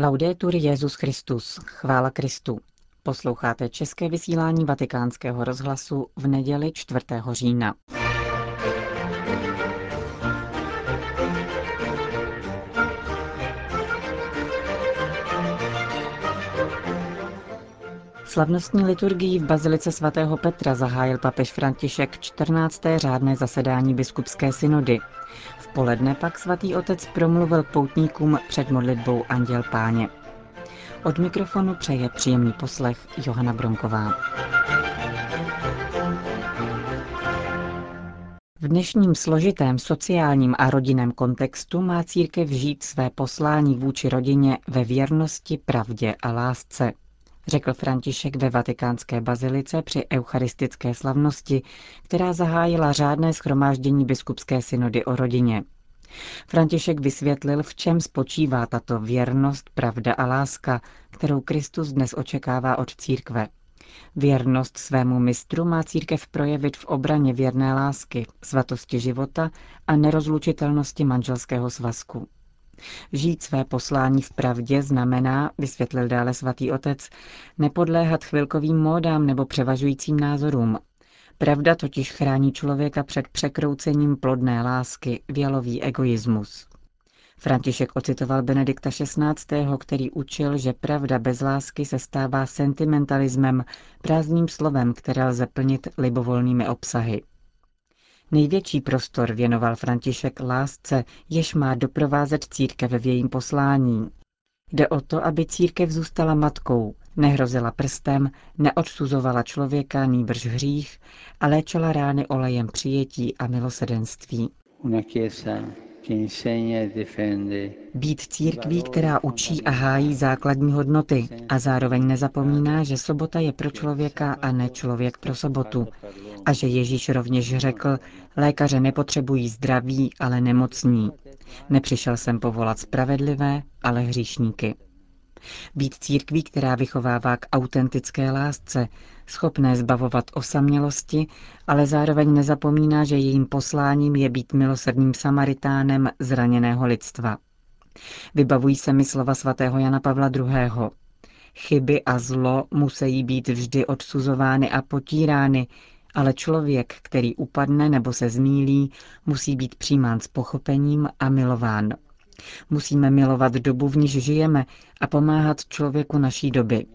Laudetur Jezus Christus, chvála Kristu. Posloucháte české vysílání Vatikánského rozhlasu v neděli 4. října. Slavnostní liturgii v Bazilice svatého Petra zahájil papež František 14. řádné zasedání biskupské synody. V poledne pak svatý otec promluvil poutníkům před modlitbou Anděl Páně. Od mikrofonu přeje příjemný poslech Johana Bronková. V dnešním složitém sociálním a rodinném kontextu má církev žít své poslání vůči rodině ve věrnosti, pravdě a lásce řekl František ve vatikánské bazilice při eucharistické slavnosti, která zahájila řádné schromáždění biskupské synody o rodině. František vysvětlil, v čem spočívá tato věrnost, pravda a láska, kterou Kristus dnes očekává od církve. Věrnost svému mistru má církev projevit v obraně věrné lásky, svatosti života a nerozlučitelnosti manželského svazku. Žít své poslání v pravdě znamená, vysvětlil dále svatý otec, nepodléhat chvilkovým módám nebo převažujícím názorům. Pravda totiž chrání člověka před překroucením plodné lásky, vělový egoismus. František ocitoval Benedikta XVI., který učil, že pravda bez lásky se stává sentimentalismem, prázdným slovem, které lze plnit libovolnými obsahy. Největší prostor věnoval František lásce, jež má doprovázet církev v jejím poslání. Jde o to, aby církev zůstala matkou, nehrozila prstem, neodsuzovala člověka nýbrž hřích a léčila rány olejem přijetí a milosedenství. Být církví, která učí a hájí základní hodnoty a zároveň nezapomíná, že sobota je pro člověka a ne člověk pro sobotu. A že Ježíš rovněž řekl, lékaře nepotřebují zdraví, ale nemocní. Nepřišel jsem povolat spravedlivé, ale hříšníky. Být církví, která vychovává k autentické lásce, schopné zbavovat osamělosti, ale zároveň nezapomíná, že jejím posláním je být milosrdným samaritánem zraněného lidstva. Vybavují se mi slova svatého Jana Pavla II. Chyby a zlo musí být vždy odsuzovány a potírány, ale člověk, který upadne nebo se zmílí, musí být přijímán s pochopením a milován. Musíme milovat dobu, v níž žijeme a pomáhat člověku naší doby.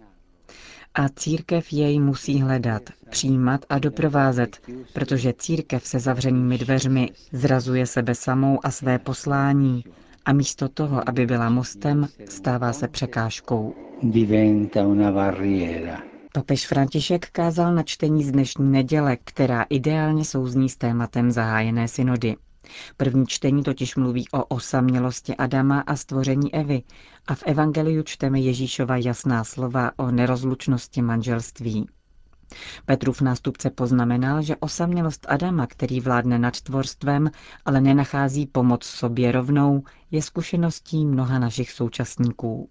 A církev jej musí hledat, přijímat a doprovázet, protože církev se zavřenými dveřmi zrazuje sebe samou a své poslání a místo toho, aby byla mostem, stává se překážkou. Papež František kázal na čtení z dnešní neděle, která ideálně souzní s tématem zahájené synody. První čtení totiž mluví o osamělosti Adama a stvoření Evy a v Evangeliu čteme Ježíšova jasná slova o nerozlučnosti manželství. Petrův nástupce poznamenal, že osamělost Adama, který vládne nad tvorstvem, ale nenachází pomoc sobě rovnou, je zkušeností mnoha našich současníků.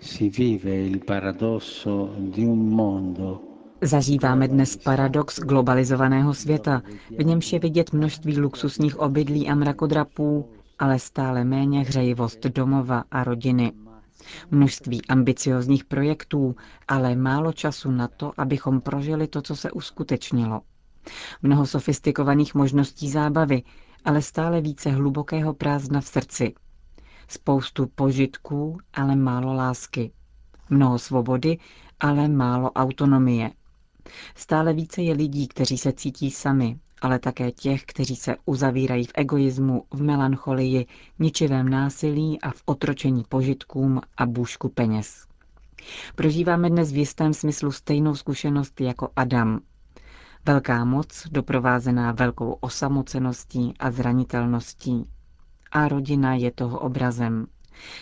si vive il paradosso di un mondo Zažíváme dnes paradox globalizovaného světa, v němž je vidět množství luxusních obydlí a mrakodrapů, ale stále méně hřejivost domova a rodiny. Množství ambiciozních projektů, ale málo času na to, abychom prožili to, co se uskutečnilo. Mnoho sofistikovaných možností zábavy, ale stále více hlubokého prázdna v srdci. Spoustu požitků, ale málo lásky. Mnoho svobody, ale málo autonomie. Stále více je lidí, kteří se cítí sami, ale také těch, kteří se uzavírají v egoismu, v melancholii, ničivém násilí a v otročení požitkům a bůžku peněz. Prožíváme dnes v jistém smyslu stejnou zkušenost jako Adam. Velká moc, doprovázená velkou osamoceností a zranitelností. A rodina je toho obrazem.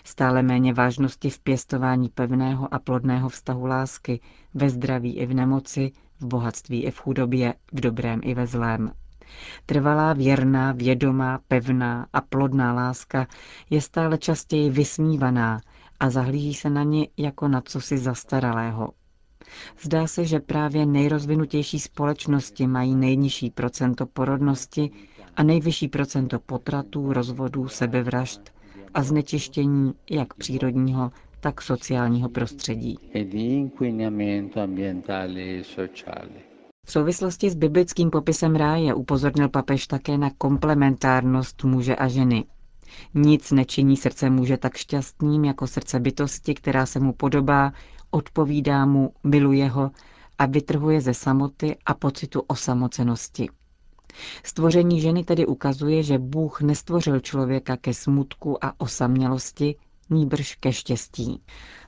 Stále méně vážnosti v pěstování pevného a plodného vztahu lásky, ve zdraví i v nemoci, v bohatství i v chudobě, v dobrém i ve zlém. Trvalá, věrná, vědomá, pevná a plodná láska je stále častěji vysmívaná a zahlíží se na ně jako na cosi zastaralého. Zdá se, že právě nejrozvinutější společnosti mají nejnižší procento porodnosti a nejvyšší procento potratů, rozvodů, sebevražd, a znečištění jak přírodního, tak sociálního prostředí. V souvislosti s biblickým popisem ráje upozornil papež také na komplementárnost muže a ženy. Nic nečiní srdce muže tak šťastným jako srdce bytosti, která se mu podobá, odpovídá mu, miluje ho a vytrhuje ze samoty a pocitu osamocenosti. Stvoření ženy tedy ukazuje, že Bůh nestvořil člověka ke smutku a osamělosti, nýbrž ke štěstí.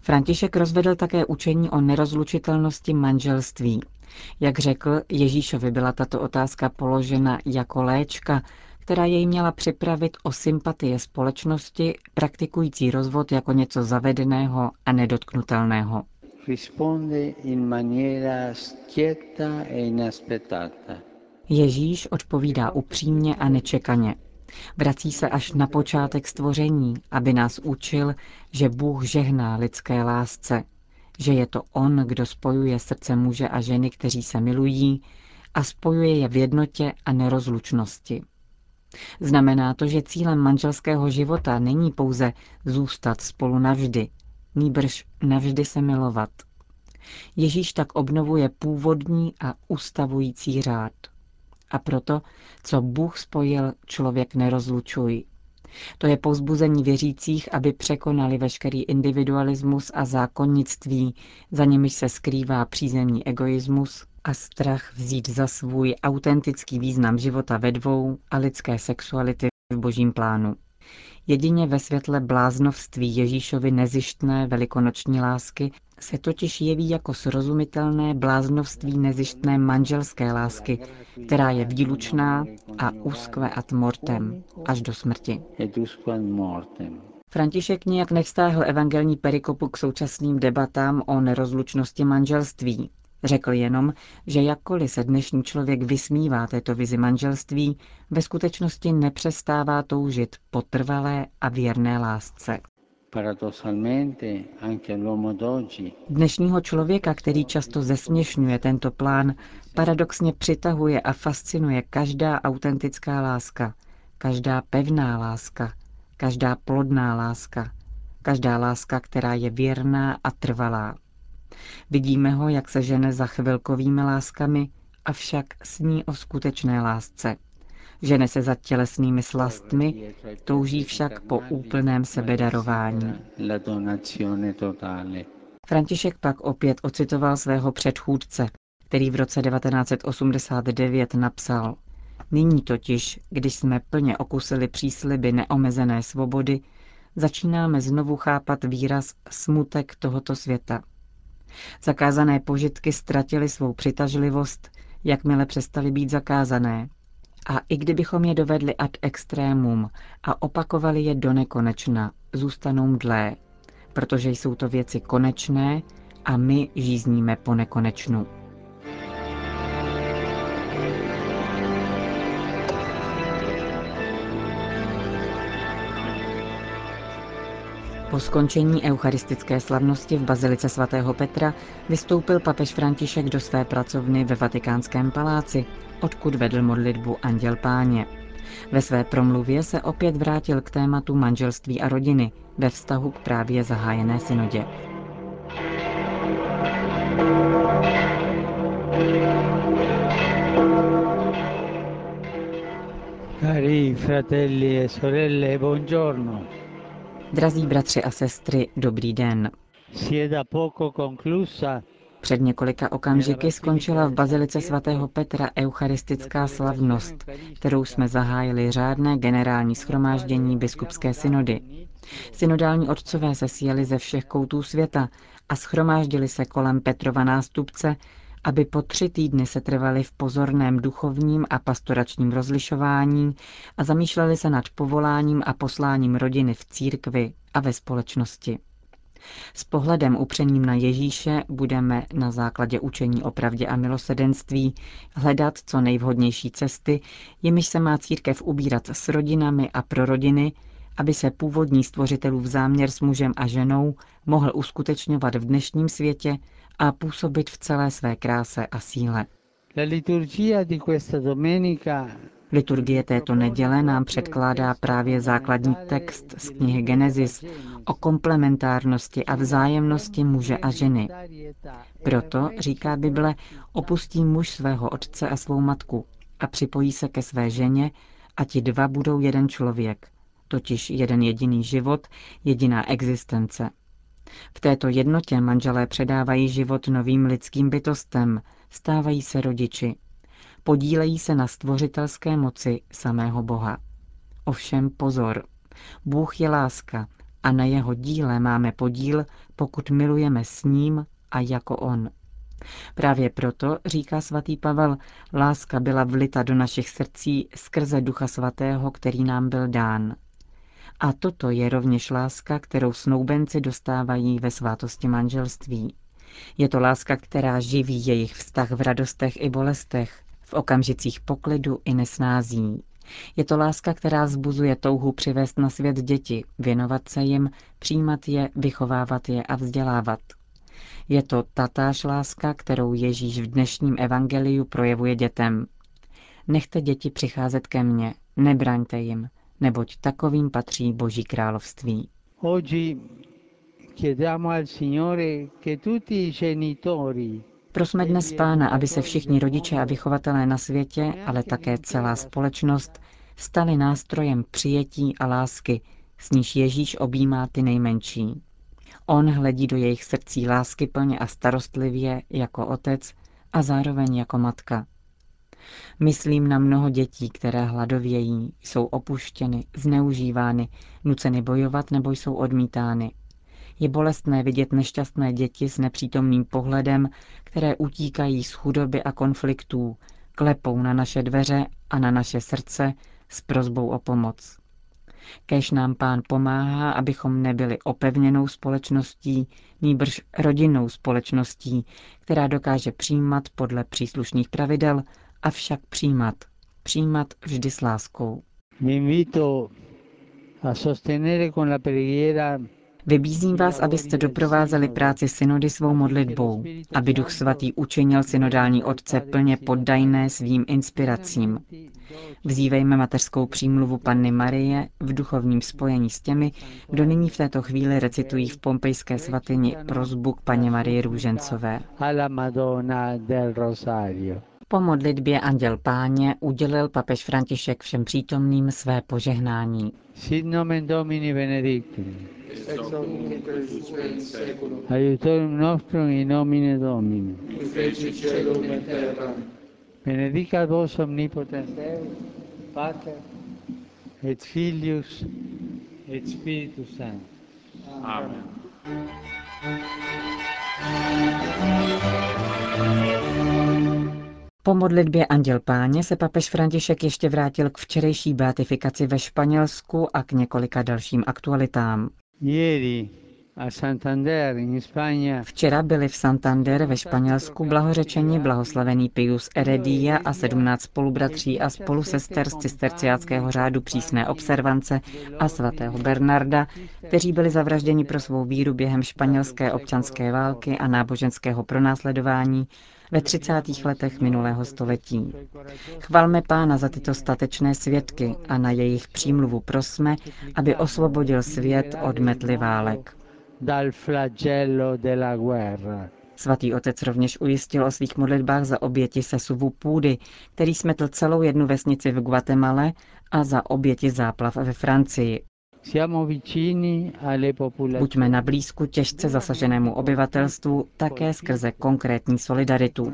František rozvedl také učení o nerozlučitelnosti manželství. Jak řekl, Ježíšovi byla tato otázka položena jako léčka, která jej měla připravit o sympatie společnosti, praktikující rozvod jako něco zavedeného a nedotknutelného. Risponde in maniera schietta e inaspettata. Ježíš odpovídá upřímně a nečekaně. Vrací se až na počátek stvoření, aby nás učil, že Bůh žehná lidské lásce, že je to On, kdo spojuje srdce muže a ženy, kteří se milují, a spojuje je v jednotě a nerozlučnosti. Znamená to, že cílem manželského života není pouze zůstat spolu navždy, nýbrž navždy se milovat. Ježíš tak obnovuje původní a ustavující řád. A proto, co Bůh spojil, člověk nerozlučuj. To je povzbuzení věřících, aby překonali veškerý individualismus a zákonnictví, za nimiž se skrývá přízemní egoismus a strach vzít za svůj autentický význam života ve dvou a lidské sexuality v božím plánu. Jedině ve světle bláznovství Ježíšovy nezištné velikonoční lásky se totiž jeví jako srozumitelné bláznovství nezištné manželské lásky, která je výlučná a uskve ad mortem, až do smrti. František nijak nevstáhl evangelní perikopu k současným debatám o nerozlučnosti manželství. Řekl jenom, že jakkoliv se dnešní člověk vysmívá této vizi manželství, ve skutečnosti nepřestává toužit po trvalé a věrné lásce. Dnešního člověka, který často zesměšňuje tento plán, paradoxně přitahuje a fascinuje každá autentická láska, každá pevná láska, každá plodná láska, každá láska, která je věrná a trvalá. Vidíme ho, jak se žene za chvilkovými láskami, avšak sní o skutečné lásce. Žene se za tělesnými slastmi, touží však po úplném sebedarování. František pak opět ocitoval svého předchůdce, který v roce 1989 napsal Nyní totiž, když jsme plně okusili přísliby neomezené svobody, začínáme znovu chápat výraz smutek tohoto světa. Zakázané požitky ztratily svou přitažlivost, jakmile přestaly být zakázané. A i kdybychom je dovedli ad extrémum a opakovali je do nekonečna, zůstanou mdlé, protože jsou to věci konečné a my žízníme po nekonečnu. Po skončení eucharistické slavnosti v Bazilice svatého Petra vystoupil papež František do své pracovny ve Vatikánském paláci, odkud vedl modlitbu Anděl Páně. Ve své promluvě se opět vrátil k tématu manželství a rodiny ve vztahu k právě zahájené synodě. Cari fratelli e sorelle, buongiorno. Drazí bratři a sestry, dobrý den. Před několika okamžiky skončila v Bazilice svatého Petra eucharistická slavnost, kterou jsme zahájili řádné generální schromáždění biskupské synody. Synodální otcové se sjeli ze všech koutů světa a schromáždili se kolem Petrova nástupce, aby po tři týdny se trvali v pozorném duchovním a pastoračním rozlišování a zamýšleli se nad povoláním a posláním rodiny v církvi a ve společnosti. S pohledem upřeným na Ježíše budeme na základě učení o pravdě a milosedenství hledat co nejvhodnější cesty, jimiž se má církev ubírat s rodinami a pro rodiny, aby se původní stvořitelův záměr s mužem a ženou mohl uskutečňovat v dnešním světě a působit v celé své kráse a síle. Liturgie této neděle nám předkládá právě základní text z knihy Genesis o komplementárnosti a vzájemnosti muže a ženy. Proto, říká Bible, opustí muž svého otce a svou matku a připojí se ke své ženě a ti dva budou jeden člověk, totiž jeden jediný život, jediná existence. V této jednotě manželé předávají život novým lidským bytostem, stávají se rodiči. Podílejí se na stvořitelské moci samého Boha. Ovšem pozor, Bůh je láska a na jeho díle máme podíl, pokud milujeme s ním a jako on. Právě proto, říká svatý Pavel, láska byla vlita do našich srdcí skrze Ducha Svatého, který nám byl dán. A toto je rovněž láska, kterou snoubenci dostávají ve svátosti manželství. Je to láska, která živí jejich vztah v radostech i bolestech, v okamžicích poklidu i nesnází. Je to láska, která zbuzuje touhu přivést na svět děti, věnovat se jim, přijímat je, vychovávat je a vzdělávat. Je to tatáž láska, kterou Ježíš v dnešním evangeliu projevuje dětem. Nechte děti přicházet ke mně, nebraňte jim, neboť takovým patří Boží království. Prosme dnes Pána, aby se všichni rodiče a vychovatelé na světě, ale také celá společnost, stali nástrojem přijetí a lásky, s níž Ježíš objímá ty nejmenší. On hledí do jejich srdcí lásky plně a starostlivě jako otec a zároveň jako matka. Myslím na mnoho dětí, které hladovějí, jsou opuštěny, zneužívány, nuceny bojovat nebo jsou odmítány. Je bolestné vidět nešťastné děti s nepřítomným pohledem, které utíkají z chudoby a konfliktů, klepou na naše dveře a na naše srdce s prozbou o pomoc. Kež nám pán pomáhá, abychom nebyli opevněnou společností, nýbrž rodinnou společností, která dokáže přijímat podle příslušných pravidel, avšak přijímat. Přijímat vždy s láskou. Vybízím vás, abyste doprovázeli práci synody svou modlitbou, aby Duch Svatý učinil synodální otce plně poddajné svým inspiracím. Vzívejme mateřskou přímluvu Panny Marie v duchovním spojení s těmi, kdo nyní v této chvíli recitují v pompejské svatyni prozbu k paně Marie Růžencové. Po modlitbě Anděl Páně udělil papež František všem přítomným své požehnání. Sit nomen Domini benedictum. Ex hoc nunc et seculum. Aiutorium nostrum in nomine Domini. Qui feci celum et terra. Benedicat vos omnipotens Deus, Pater et Filius et Spiritus Sanctus. Amen. Po modlitbě Anděl Páně se papež František ještě vrátil k včerejší beatifikaci ve Španělsku a k několika dalším aktualitám. Včera byli v Santander ve Španělsku blahořečeni blahoslavený Pius Eredia a 17 spolubratří a spolusester z cisterciáckého řádu přísné observance a svatého Bernarda, kteří byli zavražděni pro svou víru během španělské občanské války a náboženského pronásledování ve 30. letech minulého století. Chvalme Pána za tyto statečné svědky a na jejich přímluvu prosme, aby osvobodil svět od metly válek. Svatý otec rovněž ujistil o svých modlitbách za oběti sesuvu půdy, který smetl celou jednu vesnici v Guatemala a za oběti záplav ve Francii. Buďme na blízku těžce zasaženému obyvatelstvu také skrze konkrétní solidaritu.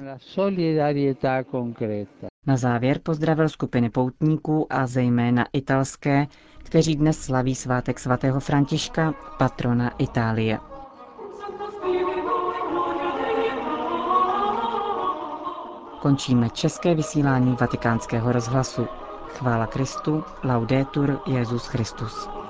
Na závěr pozdravil skupiny poutníků a zejména italské, kteří dnes slaví svátek svatého Františka, patrona Itálie. Končíme české vysílání vatikánského rozhlasu. Chvála Kristu, laudetur Jezus Christus.